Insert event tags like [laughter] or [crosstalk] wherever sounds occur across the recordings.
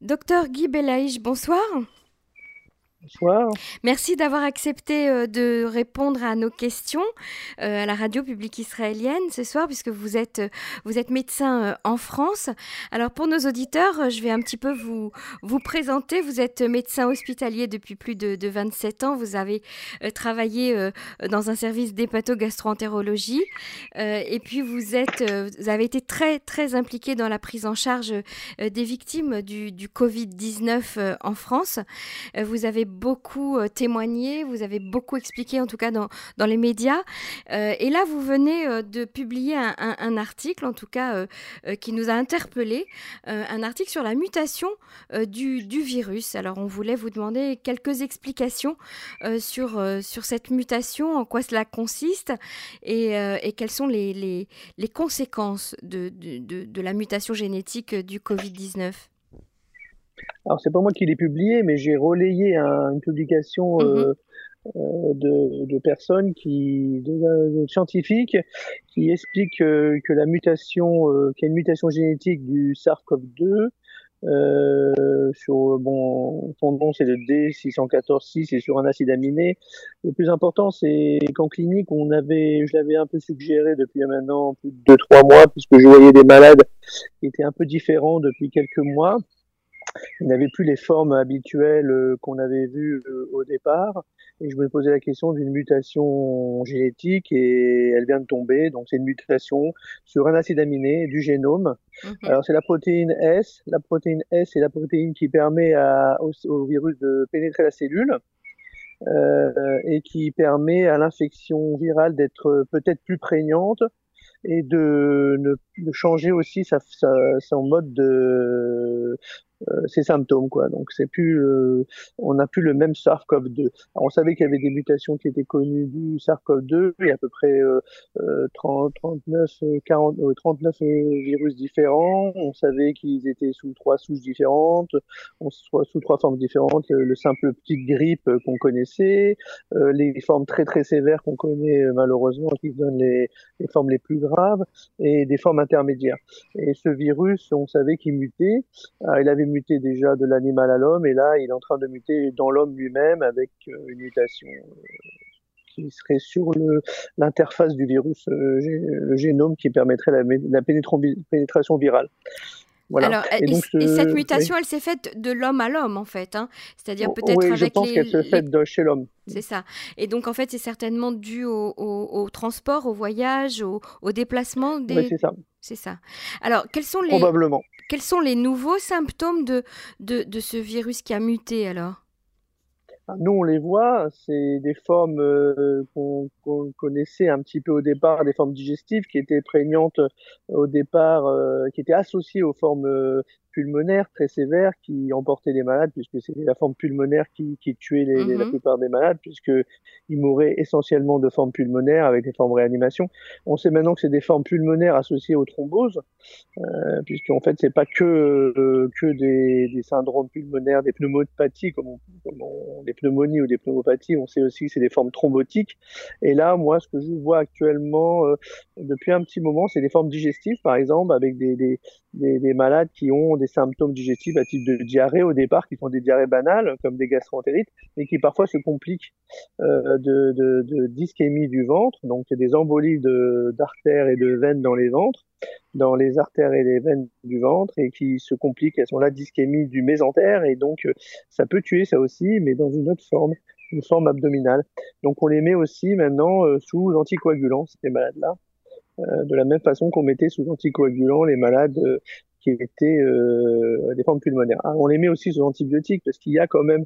Docteur Guy Belaïch, bonsoir. Bonsoir. Merci d'avoir accepté euh, de répondre à nos questions euh, à la radio publique israélienne ce soir, puisque vous êtes, euh, vous êtes médecin en France. Alors pour nos auditeurs, je vais un petit peu vous, vous présenter. Vous êtes médecin hospitalier depuis plus de, de 27 ans. Vous avez travaillé dans un service d'hépato-gastroentérologie. et puis vous, êtes, avez été très, très impliqué dans la prise en charge des victimes du, du Covid-19 en France. vous avez beaucoup euh, témoigné, vous avez beaucoup expliqué, en tout cas dans, dans les médias. Euh, et là, vous venez euh, de publier un, article, en tout cas, qui nous a interpellés, un article sur la mutation du, du, virus. Alors, on voulait vous demander quelques explications sur, sur cette mutation, en quoi cela consiste et, et quelles sont les, les, les conséquences de, de, de la mutation génétique du Covid-19. Alors, c'est pas moi qui l'ai publié, mais j'ai relayé une publication euh, mhm. euh, de, de, personnes qui, de, scientifiques, qui expliquent euh, que la mutation, qu'il y a une mutation génétique du SARS-CoV-2. sur bon son nom c'est le D614-6 et sur un acide aminé. Le plus important c'est qu'en clinique on avait, je l'avais un peu suggéré depuis maintenant plus de 2-3 mois puisque je voyais des malades qui étaient un peu différents depuis quelques mois il n'avait plus les formes habituelles euh, qu'on avait vues euh, au départ. Et je me posais la question d'une mutation génétique et elle vient de tomber. Donc c'est une mutation sur un acide aminé du génome. Mhm. Alors c'est la protéine S. La protéine S est la protéine qui permet à, au, virus de pénétrer la cellule. Euh, et qui permet à l'infection virale d'être peut-être plus prégnante et de, de changer aussi sa, sa, son mode de, ces symptômes quoi. Donc c'est plus, euh, on n'a plus le même SARS-CoV-2. On savait qu'il y avait des mutations qui étaient connues du SARS-CoV-2, il y a à peu près 30, 39, 40, 39 virus différents. On savait qu'ils étaient sous trois souches différentes, sous trois formes différentes. Le, simple petite grippe qu'on connaissait, euh, les formes très très sévères qu'on connaît malheureusement, qui donnent les, les formes les plus graves, et des formes intermédiaires. Et ce virus, on savait qu'il mutait. Ah, il avait muté déjà de l'animal à l'homme et là il est en train de muter dans l'homme lui-même avec euh, une mutation euh, qui serait sur l'interface du virus, euh, le génome qui permettrait la, la pénétration virale. Voilà. et, cette mutation, elle s'est faite de l'homme à l'homme, en fait. Hein. C'est-à-dire peut-être oui, avec je pense qu'elle se fait de chez l'homme. C'est ça. Et donc, en fait, c'est certainement dû au, transport, au voyage, au, déplacement des... Oui, c'est ça. C'est ça. Alors, quels sont les... Probablement. Quels sont les nouveaux symptômes de, ce virus qui a muté, alors? Nous, on les voit, c'est des formes euh, qu'on connaissait un petit peu au départ, des formes digestives qui étaient prégnantes au départ, euh, qui étaient associées aux formes euh, pulmonaire très sévère qui emportait les malades, puisque c'était la forme pulmonaire qui, qui tuait les, la mhm. plupart des malades, puisqu'ils mouraient essentiellement de formes pulmonaires avec des formes réanimation. On sait maintenant que c'est des formes pulmonaires associées aux thromboses, euh, puisqu'en fait, c'est pas que, euh, que des, des, syndromes pulmonaires, des pneumopathies, comme, on, comme des pneumonies ou des pneumopathies, on sait aussi que c'est des formes thrombotiques. Et là, moi, ce que je vois actuellement euh, depuis un petit moment, c'est des formes digestives, par exemple, avec des, des, des, des malades qui ont des symptômes digestifs à type de diarrhée au départ, qui sont des diarrhées banales, comme des gastroentérites, et qui parfois se compliquent euh, de, de, de, du ventre, donc des embolies d'artères et de veines dans les ventres, dans les artères et les veines du ventre, et qui se compliquent, elles sont là d'ischémie du mésentère, et donc euh, ça peut tuer ça aussi, mais dans une autre forme une forme abdominale. Donc on les met aussi maintenant euh, sous anticoagulants, ces malades-là. Euh, de la même façon qu'on mettait sous anticoagulants les malades euh, qui étaient euh, des formes pulmonaires. Ah, on les met aussi sous antibiotiques parce qu'il y a quand même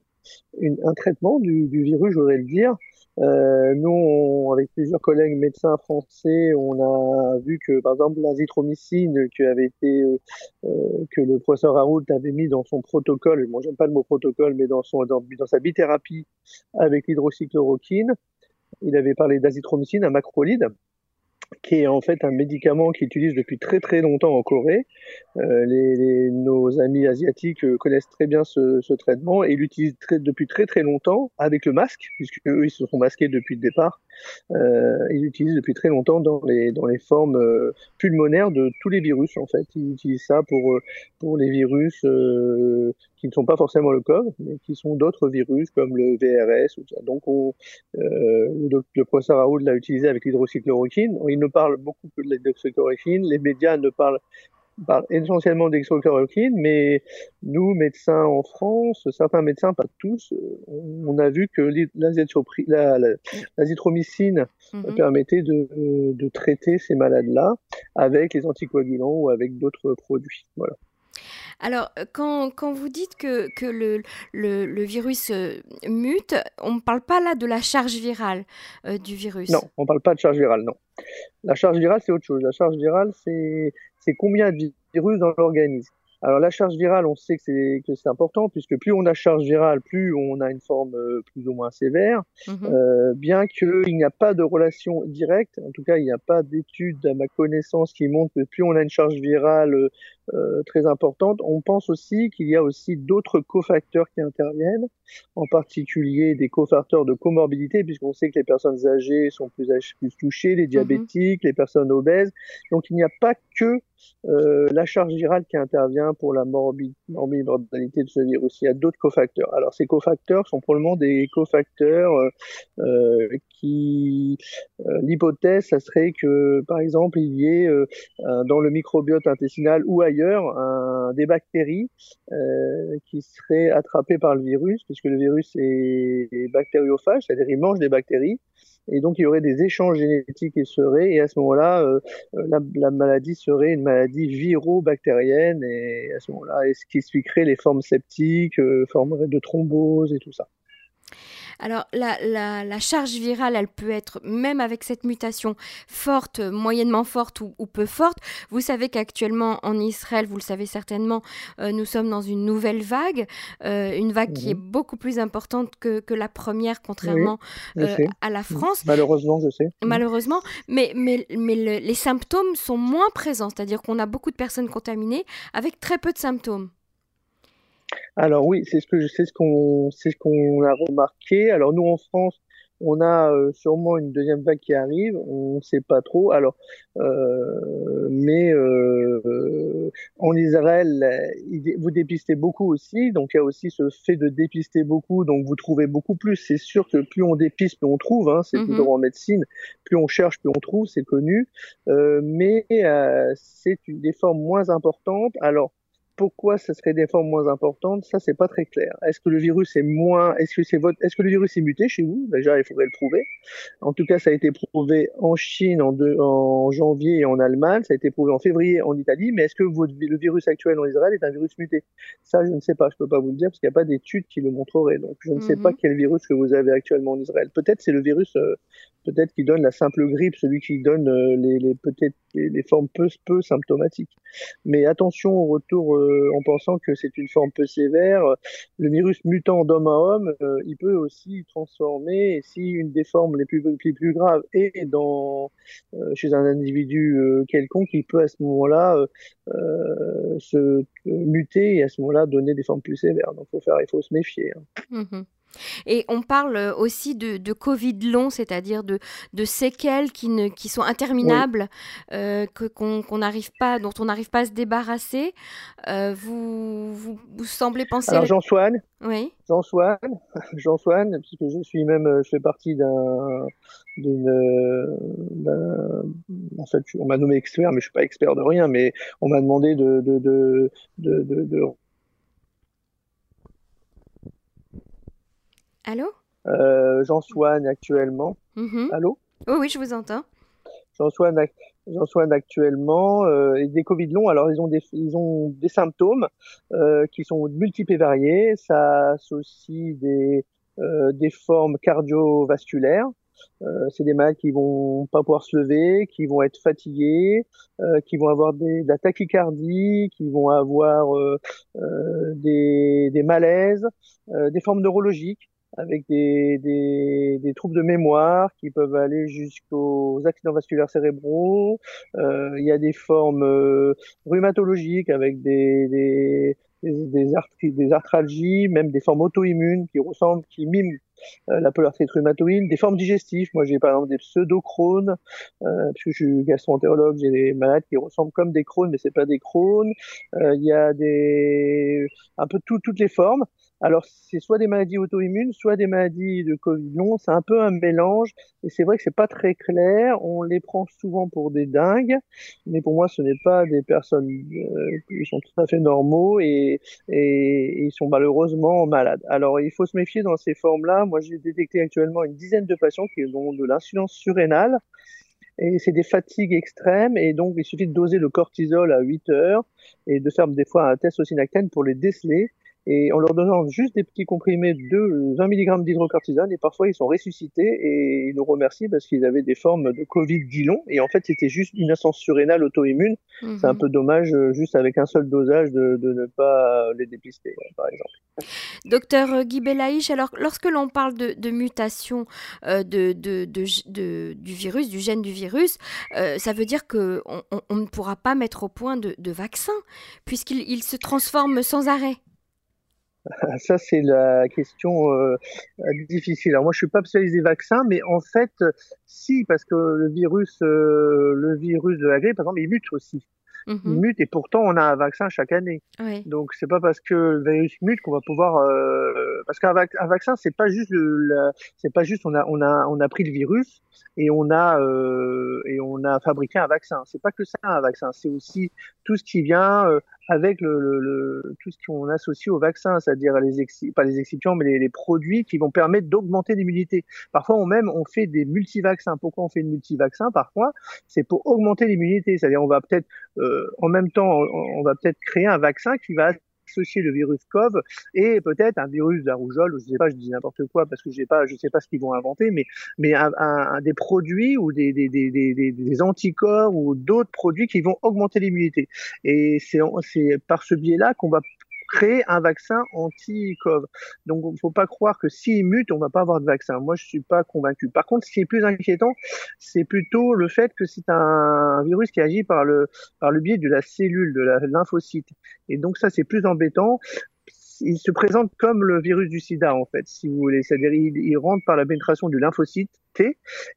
une, un traitement du, du virus, je voudrais le dire. Euh, nous, avec plusieurs collègues médecins français, on a vu que, par exemple, l'azithromycine qui avait été euh, euh, que le professeur Raoult avait mis dans son protocole, je j'aime pas le mot protocole, mais dans son dans, dans sa bithérapie avec l'hydroxychloroquine, il avait parlé d'azithromycine, un macrolide qui est en fait un médicament qui utilise depuis très très longtemps en Corée. Euh, les, nos amis asiatiques euh, connaissent très bien ce, ce traitement et l'utilisent depuis très très longtemps avec le masque, puisque eux ils se sont masqués depuis le départ. Euh, ils l'utilisent depuis très longtemps dans les dans les formes euh, pulmonaires de tous les virus en fait. Ils utilisent ça pour pour les virus qui ne sont pas forcément le COVID, mais qui sont d'autres virus comme le VRS. Ou ça. Donc on, le, le professeur Raoul l'a utilisé avec l'hydroxychloroquine. Ne parle beaucoup que de l'hydroxychloroquine. Les médias ne parlent, parlent essentiellement d'hydroxychloroquine, mais nous, médecins en France, certains médecins, pas tous, on a vu que l'azithromycine mm permettait de, de traiter ces malades-là avec les anticoagulants ou avec d'autres produits. Voilà. Alors, euh, quand, vous dites que, que le, le, le, virus euh, mute, on ne parle pas là de la charge virale euh, du virus Non, on ne parle pas de charge virale, non. La charge virale, c'est autre chose. La charge virale, c'est combien de virus dans l'organisme. Alors la charge virale, on sait que c'est que c'est important puisque plus on a charge virale, plus on a une forme euh, plus ou moins sévère. Mhm. Euh, bien qu'il n'y a pas de relation directe, en tout cas il n'y a pas d'études à ma connaissance qui montrent que plus on a une charge virale euh, très importante, on pense aussi qu'il y a aussi d'autres cofacteurs qui interviennent, en particulier des cofacteurs de comorbidité puisqu'on sait que les personnes âgées sont plus, plus touchées, les mhm. diabétiques, les personnes obèses. Donc il n'y a pas que euh, la charge virale qui intervient pour la morbidité de ce virus. Il y a d'autres cofacteurs. Alors ces cofacteurs sont probablement des cofacteurs euh, euh qui, euh, l'hypothèse, ça serait que par exemple il y ait dans le microbiote intestinal ou ailleurs des bactéries qui seraient attrapées par le virus, puisque le virus est, bactériophage, c'est-à-dire il mange des bactéries et donc il y aurait des échanges génétiques qui seraient, et à ce moment-là, euh, euh, la, la, maladie serait une maladie viro-bactérienne, et à ce moment-là, ce qui expliquerait les formes septiques, euh, formes de thrombose et tout ça? Alors la, charge virale, elle peut être, même avec cette mutation, forte, moyennement forte ou, peu forte. Vous savez qu'actuellement en Israël, vous le savez certainement, euh, nous sommes dans une nouvelle vague, euh, une vague qui est mhm. beaucoup plus importante que, la première, contrairement euh, à la France. Malheureusement, je sais. Malheureusement, mais, mais, mais les symptômes sont moins présents, c'est-à-dire qu'on a beaucoup de personnes contaminées avec très peu de symptômes. Alors oui, c'est ce que c'est ce qu'on c'est ce qu'on a remarqué. Alors nous en France, on a euh, sûrement une deuxième vague qui arrive, on ne sait pas trop. Alors, euh, mais euh, en Israël, vous dépistez beaucoup aussi, donc il y a aussi ce fait de dépister beaucoup, donc vous trouvez beaucoup plus. C'est sûr que plus on dépiste, plus on trouve. Hein, c'est mm-hmm. toujours en médecine, plus on cherche, plus on trouve, c'est connu. mais c'est des formes moins importantes. Alors pourquoi ce serait des formes moins importantes Ça, c'est pas très clair. Est-ce que le virus est moins Est-ce que c'est votre Est-ce que le virus est muté chez vous? Déjà, il faudrait le prouver. En tout cas, ça a été prouvé en Chine en, en janvier et en Allemagne. Ça a été prouvé en février en Italie. Mais est-ce que votre, le virus actuel en Israël est un virus muté? Ça, je ne sais pas. Je peux pas vous le dire parce qu'il n'y a pas d'études qui le montreraient. Donc, je ne sais pas mhm. quel virus que vous avez actuellement en Israël. Peut-être c'est le virus, euh, peut-être qui donne la simple grippe, celui qui donne euh, les, les peut-être les, formes peu peu symptomatiques. Mais attention au retour euh, en pensant que c'est une forme peu sévère. Le virus mutant d'homme à homme, euh, il peut aussi transformer, si une des formes les plus, les plus graves est dans, euh, chez un individu quelconque, il peut à ce moment-là se muter et à ce moment-là donner des formes plus sévères. Donc faut faire, il faut se méfier. Hein. Mmh et on parle euh, aussi de, Covid long, c'est-à-dire de, de, séquelles qui, ne, qui sont interminables, euh, que, qu'on, n'arrive pas, dont on n'arrive pas à se débarrasser. Euh, vous, vous, semblez penser... Alors Jean-Soigne, oui. Jean-Soigne, [laughs] Jean-Soigne, puisque je suis même, je fais partie d'un, d'une, en fait, on m'a nommé expert, mais je suis pas expert de rien, mais on m'a demandé de, de, de, de, Allô? Euh, J'en soigne actuellement. Mm-hmm. Allô? Oui, oui, je vous entends. J'en soigne, soigne, actuellement. Euh, et des Covid longs, alors ils ont des, ils ont des symptômes euh, qui sont multiples et variés. Ça associe des, euh, des formes cardiovasculaires. Euh, c'est des malades qui vont pas pouvoir se lever, qui vont être fatigués, euh, qui vont avoir des, de la tachycardie, qui vont avoir euh, des, des malaises, des formes neurologiques avec des, des, des, troubles de mémoire qui peuvent aller jusqu'aux accidents vasculaires cérébraux. Euh, il y a des formes euh, rhumatologiques avec des, des, des, des, arthralgies, même des formes auto-immunes qui ressemblent, qui miment euh, la polarité rhumatoïde, des formes digestives. Moi, j'ai par exemple des pseudo-Crohn, euh, puisque je suis gastro-entérologue, j'ai des malades qui ressemblent comme des Crohn, mais c'est pas des Crohn. Euh, il y a des un peu tout, toutes les formes. Alors, c'est soit des maladies auto-immunes, soit des maladies de Covid long. C'est un peu un mélange. Et c'est vrai que c'est pas très clair. On les prend souvent pour des dingues. Mais pour moi, ce n'est pas des personnes euh, qui sont tout à fait normaux et, et, ils sont malheureusement malades. Alors, il faut se méfier dans ces formes-là. Moi, j'ai détecté actuellement une dizaine de patients qui ont de l'insuffisance surrénale et c'est des fatigues extrêmes et donc il suffit de doser le cortisol à 8 heures et de faire des fois un test au synactène pour les déceler et en leur donnant juste des petits comprimés de 20 mg d'hydrocortisone et parfois ils sont ressuscités et ils nous remercient parce qu'ils avaient des formes de Covid long et en fait c'était juste une ascensure surrénale auto-immune. C'est un mhm. peu dommage euh, juste avec un seul dosage de, de ne pas les dépister par exemple. Docteur Guy Belaïch, alors lorsque l'on parle de, de mutation euh, de, de, du virus, du gène du virus, euh, ça veut dire qu'on on, on ne pourra pas mettre au point de, vaccin puisqu'il se transforme sans arrêt. [laughs] Ça, c'est la question euh, difficile. Alors moi, je suis pas spécialisé vaccin, mais en fait, si, parce que le virus, euh, le virus de la grippe, par exemple, il mute aussi. Il mhm. mute et pourtant on a un vaccin chaque année. Oui. Donc c'est pas parce que le virus mute qu'on va pouvoir euh, parce qu'un vaccin c'est pas juste c'est pas juste on a on a on a pris le virus et on a euh, et on a fabriqué un vaccin. C'est pas que ça un vaccin, c'est aussi tout ce qui vient euh, avec le, le, tout ce qu'on associe au vaccin, c'est-à-dire les pas les excipients, mais les, les, produits qui vont permettre d'augmenter l'immunité. Parfois, on même on fait des multivaccins. Pourquoi on fait une multivaccin? Parfois, c'est pour augmenter l'immunité, c'est-à-dire on va peut-être euh, en même temps, on va peut-être créer un vaccin qui va associer le virus COV et peut-être un virus de la rougeole, je sais pas, je dis n'importe quoi parce que j'ai pas, je sais pas ce qu'ils vont inventer, mais mais un, des produits ou des, anticorps ou d'autres produits qui vont augmenter l'immunité. Et c'est par ce biais-là qu'on va créer un vaccin anti-COVID. Donc, il ne faut pas croire que s'il mute, on va pas avoir de vaccin. Moi, je suis pas convaincu. Par contre, ce qui est plus inquiétant, c'est plutôt le fait que c'est un virus qui agit par le, par le biais de la cellule, de la lymphocyte. Et donc, ça, c'est plus embêtant il se présente comme le virus du sida, en fait, si vous voulez. C'est-à-dire, il, il, rentre par la pénétration du lymphocyte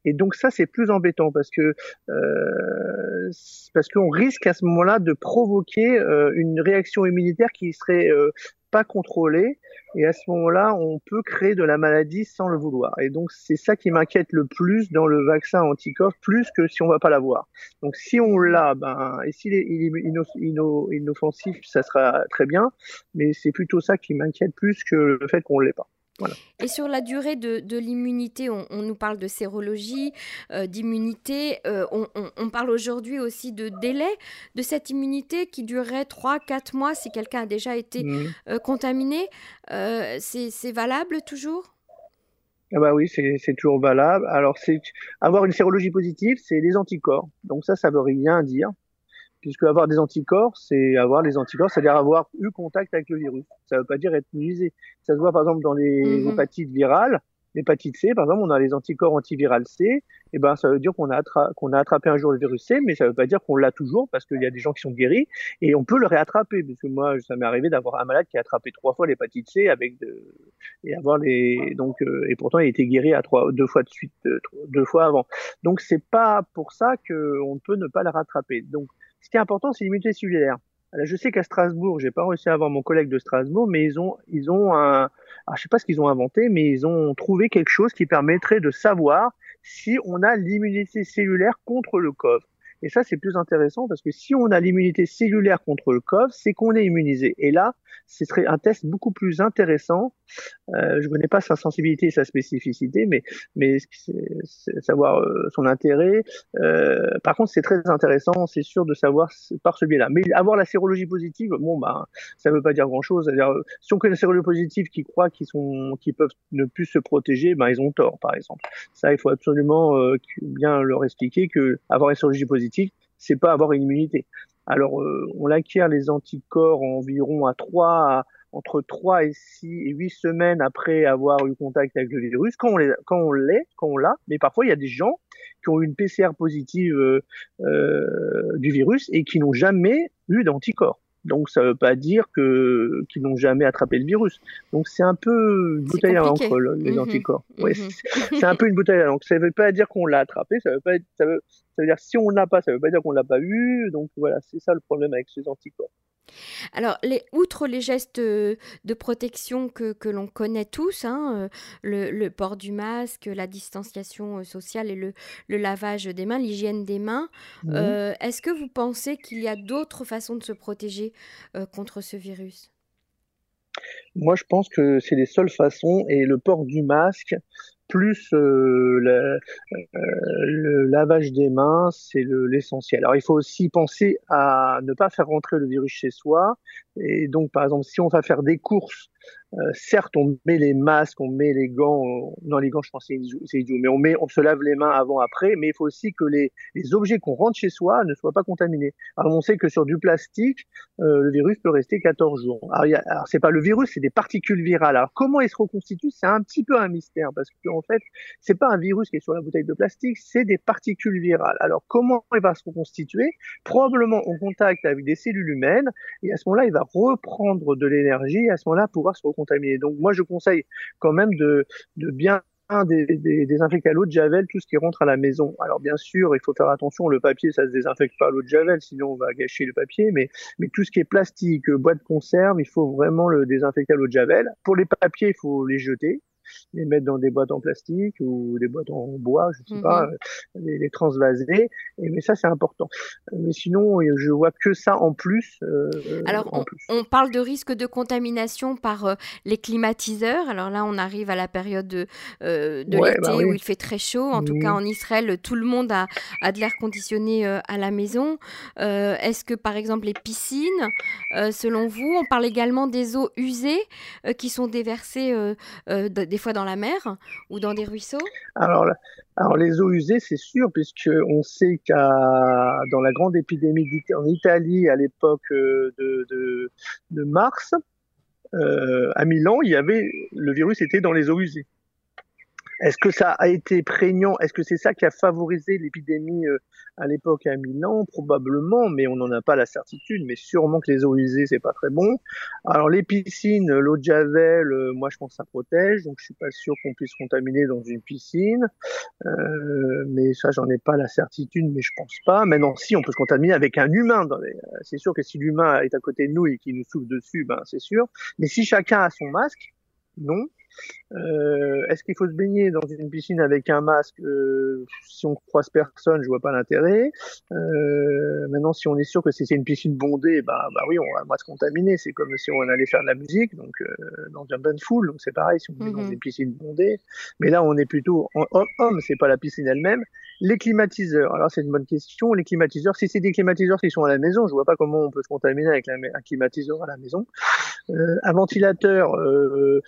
Et donc, ça, c'est plus embêtant parce que, euh, parce qu'on risque à ce moment-là de provoquer euh, une réaction immunitaire qui serait euh, pas contrôlée et à ce moment-là, on peut créer de la maladie sans le vouloir. Et donc, c'est ça qui m'inquiète le plus dans le vaccin anti-COVID, plus que si on va pas l'avoir. Donc, si on l'a, ben, et s'il est, il est inoffensif, ça sera très bien. Mais c'est plutôt ça qui m'inquiète plus que le fait qu'on l'ait pas. Et sur la durée de, l'immunité, on, nous parle de sérologie, euh, d'immunité. Euh, on, parle aujourd'hui aussi de délai de cette immunité qui durerait 3-4 mois si quelqu'un a déjà été mmh. euh, contaminé. c'est valable toujours? Ah bah oui, c'est toujours valable. Alors, c'est avoir une sérologie positive, c'est les anticorps. Donc ça, ça veut rien dire puisque avoir des anticorps, c'est avoir les anticorps, c'est-à-dire avoir eu contact avec le virus. Ça ne veut pas dire être immunisé. Ça se voit par exemple dans les mhm. hépatites virales. L'hépatite C, par exemple, on a les anticorps antivirales C. Et eh ben, ça veut dire qu'on a, qu'on a attrapé un jour le virus C, mais ça ne veut pas dire qu'on l'a toujours, parce qu'il y a des gens qui sont guéris et on peut le réattraper. Parce que moi, ça m'est arrivé d'avoir un malade qui a attrapé trois fois l'hépatite C avec de, et avoir les, donc, euh, et pourtant il a été guéri à trois, deux fois de suite, deux, deux fois avant. Donc c'est pas pour ça qu'on peut ne pas la rattraper. Donc ce qui est important, c'est l'immunité cellulaire. Je sais qu'à Strasbourg, j'ai pas réussi à avoir mon collègue de Strasbourg, mais ils ont, ils ont un, alors, je sais pas ce qu'ils ont inventé, mais ils ont trouvé quelque chose qui permettrait de savoir si on a l'immunité cellulaire contre le COVID. Et ça, c'est plus intéressant parce que si on a l'immunité cellulaire contre le COVID, c'est qu'on est immunisé. Et là, ce serait un test beaucoup plus intéressant. Euh, je connais pas sa sensibilité et sa spécificité, mais, mais savoir euh, son intérêt. Euh, par contre, c'est très intéressant, c'est sûr de savoir par ce biais-là. Mais avoir la sérologie positive, bon, bah, ça ne veut pas dire grand-chose. C'est-à-dire, si on connaît la sérologie positive qui croient qu'ils sont, qu'ils peuvent ne plus se protéger, ben, ils ont tort, par exemple. Ça, il faut absolument euh, bien leur expliquer que avoir une sérologie positive, c'est pas avoir une immunité. Alors, euh, on acquiert les anticorps environ à 3 à, entre 3 et 6 et 8 semaines après avoir eu contact avec le virus, quand on l'est, quand on l'a. Mais parfois, il y a des gens qui ont eu une PCR positive euh, euh, du virus et qui n'ont jamais eu d'anticorps. Donc ça ne veut pas dire que qu'ils n'ont jamais attrapé le virus. Donc c'est un peu une bouteille à l'encre les mhm. anticorps. Mhm. c'est un peu une bouteille à l'encre. Ça ne veut pas dire qu'on l'a attrapé. Ça veut pas ça veut, ça veut dire si on l'a pas, ça veut pas dire qu'on l'a pas eu. Donc voilà, c'est ça le problème avec ces anticorps. Alors, les, outre les gestes euh, de protection que, que l'on connaît tous, hein, euh, le, port du masque, la distanciation euh, sociale et le, le lavage des mains, l'hygiène des mains, est-ce que vous pensez qu'il y a d'autres façons de se protéger contre ce virus? Moi, je pense que c'est les seules façons et le port du masque, plus euh, le, euh, le, lavage des mains, c'est l'essentiel. Alors il faut aussi penser à ne pas faire rentrer le virus chez soi. Et donc par exemple, si on va faire des courses euh, certes, on met les masques, on met les gants. Non, les gants, je pense c'est idiot, mais on met, on se lave les mains avant, après. Mais il faut aussi que les, les objets qu'on rentre chez soi ne soient pas contaminés. Alors, on sait que sur du plastique, euh, le virus peut rester 14 jours. Alors, alors c'est pas le virus, c'est des particules virales. Alors, comment il se reconstitue C'est un petit peu un mystère parce que en fait, c'est pas un virus qui est sur la bouteille de plastique, c'est des particules virales. Alors, comment il va se reconstituer? Probablement en contact avec des cellules humaines, et à ce moment-là, il va reprendre de l'énergie, à ce moment-là, pouvoir donc moi, je conseille quand même de, de bien désinfecter à l'eau de javel tout ce qui rentre à la maison. Alors bien sûr, il faut faire attention, le papier ça se désinfecte pas à l'eau de javel, sinon on va gâcher le papier, mais, mais tout ce qui est plastique, boîte de conserve, il faut vraiment le désinfecter à l'eau de javel. Pour les papiers, il faut les jeter, les mettre dans des boîtes en plastique ou des boîtes en bois, je sais pas, mhm. euh, les, les, transvaser. Et, mais ça, c'est important. Mais sinon, je vois que ça en plus. Euh, Alors, on, parle de risque de contamination par euh, les climatiseurs. Alors là, on arrive à la période de, de l'été bah où il fait très chaud. En tout cas, en Israël, tout le monde a, a de l'air conditionné à la maison. Est-ce que, par exemple, les piscines, selon vous, on parle également des eaux usées qui sont déversées des fois dans la mer ou dans des ruisseaux alors, alors les eaux usées, c'est sûr, puisque on sait qu'à dans la grande épidémie en Italie à l'époque euh, de, mars, euh, à Milan, il y avait le virus était dans les eaux usées. Est-ce que ça a été prégnant? Est-ce que c'est ça qui a favorisé l'épidémie euh, à l'époque à Milan? Probablement, mais on n'en a pas la certitude. Mais sûrement que les eaux usées, c'est pas très bon. Alors les piscines, l'eau de javel, euh, moi je pense que ça protège, donc je suis pas sûr qu'on puisse contaminer dans une piscine. Euh, mais ça, j'en ai pas la certitude, mais je pense pas. Maintenant, si on peut se contaminer avec un humain, c'est sûr que si l'humain est à côté de nous et qu'il nous souffle dessus, ben c'est sûr. Mais si chacun a son masque, non. Euh, Est-ce qu'il faut se baigner dans une piscine avec un masque euh, Si on croise personne, je vois pas l'intérêt. Euh, maintenant, si on est sûr que c'est une piscine bondée, bah, bah oui, on va moins se contaminer. C'est comme si on allait faire de la musique, donc euh, dans un bain de foule. Donc c'est pareil si on est dans mhm. une piscine bondée. Mais là, on est plutôt en homme, c'est pas la piscine elle-même. Les climatiseurs. Alors c'est une bonne question. Les climatiseurs, si c'est des climatiseurs qui sont à la maison, je vois pas comment on peut se contaminer avec un climatiseur à la maison. Euh, un ventilateur euh,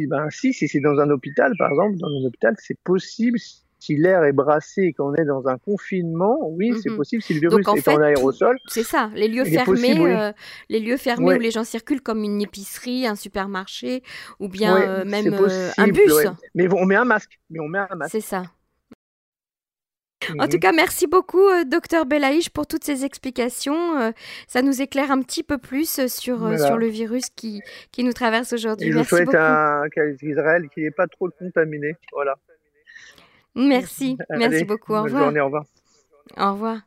aussi, ben si, si c'est dans un hôpital, par exemple, dans un hôpital, c'est possible si l'air est brassé et qu'on est dans un confinement, oui, c'est mhm. possible si le virus est en aérosol. C'est ça, les lieux fermés, euh, les lieux fermés où les gens circulent comme une épicerie, un supermarché ou bien même un bus. Mais on met un masque, mais on met un masque. C'est ça. En tout cas, merci beaucoup, euh, docteur Belaïch, pour toutes ces explications. Euh, ça nous éclaire un petit peu plus euh, sur, sur le virus qui, qui nous traverse aujourd'hui. Je souhaite à Israël qui n'est pas trop contaminé. Voilà. Merci, merci beaucoup. Au revoir. au revoir. Au revoir.